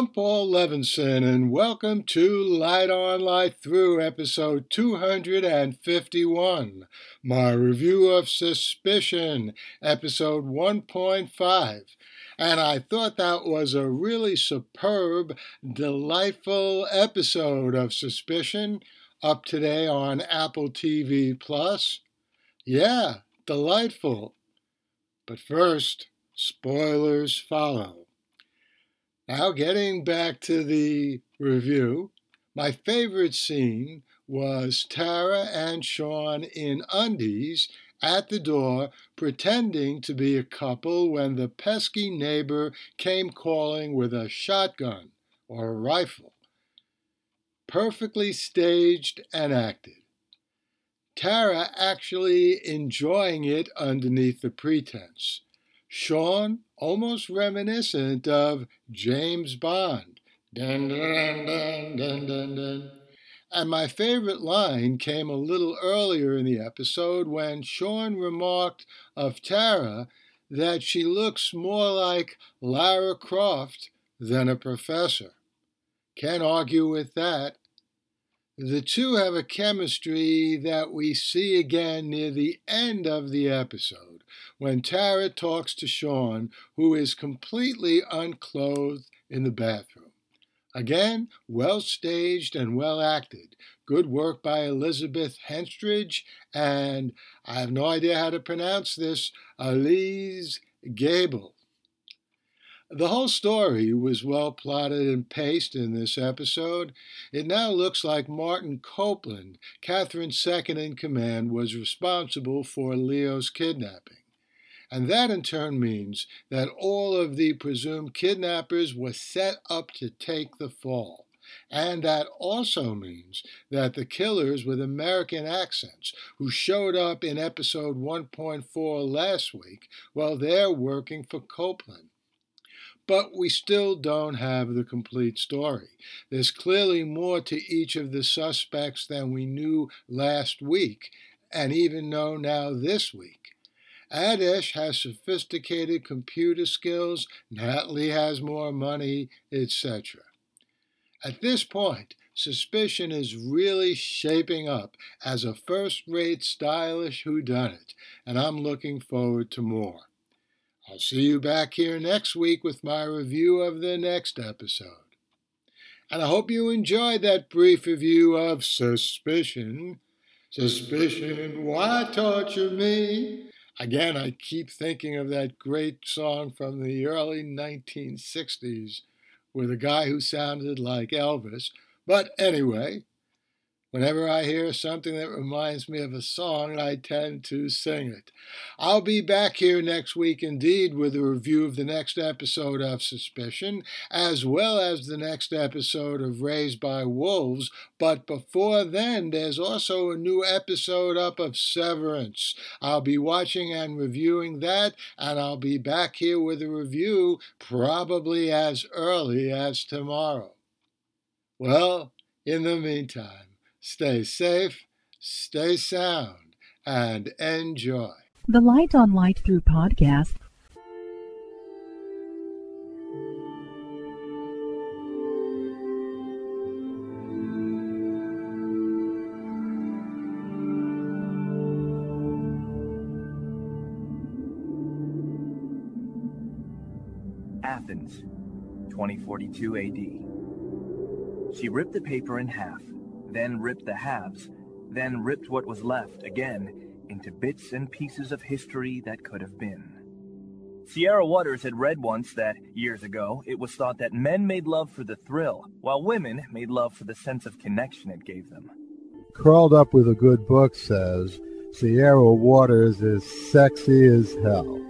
I'm Paul Levinson, and welcome to Light On Light Through, episode 251, my review of Suspicion, episode 1.5. And I thought that was a really superb, delightful episode of Suspicion, up today on Apple TV Plus. Yeah, delightful. But first, spoilers follow. Now, getting back to the review, my favorite scene was Tara and Sean in undies at the door pretending to be a couple when the pesky neighbor came calling with a shotgun or a rifle. Perfectly staged and acted. Tara actually enjoying it underneath the pretense. Sean, almost reminiscent of James Bond. Dun, dun, dun, dun, dun, dun. And my favorite line came a little earlier in the episode when Sean remarked of Tara that she looks more like Lara Croft than a professor. Can't argue with that. The two have a chemistry that we see again near the end of the episode when Tara talks to Sean, who is completely unclothed in the bathroom. Again, well staged and well acted. Good work by Elizabeth Henstridge and I have no idea how to pronounce this, Elyes Gabel. The whole story was well plotted and paced in this episode. It now looks like Martin Copeland, Catherine's second in command, was responsible for Leo's kidnapping. And that in turn means that all of the presumed kidnappers were set up to take the fall. And that also means that the killers with American accents who showed up in episode 1.4 last week, well, they're working for Copeland but we still don't have the complete story. There's clearly more to each of the suspects than we knew last week, and even know now this week. Adesh has sophisticated computer skills, Natalie has more money, etc. At this point, suspicion is really shaping up as a first rate stylish whodunit, and I'm looking forward to more. I'll see you back here next week with my review of the next episode. And I hope you enjoyed that brief review of Suspicion. Suspicion, why torture me? Again, I keep thinking of that great song from the early 1960s with a guy who sounded like Elvis. But anyway, Whenever I hear something that reminds me of a song, I tend to sing it. I'll be back here next week indeed with a review of the next episode of Suspicion, as well as the next episode of Raised by Wolves. But before then, there's also a new episode up of Severance. I'll be watching and reviewing that, and I'll be back here with a review probably as early as tomorrow. Well, in the meantime, Stay safe, stay sound, and enjoy. The Light on Light Through podcast. Athens, 2042 AD. She ripped the paper in half then ripped the halves, then ripped what was left again into bits and pieces of history that could have been. Sierra Waters had read once that, years ago, it was thought that men made love for the thrill, while women made love for the sense of connection it gave them. Curled Up with a Good Book says Sierra Waters is sexy as hell.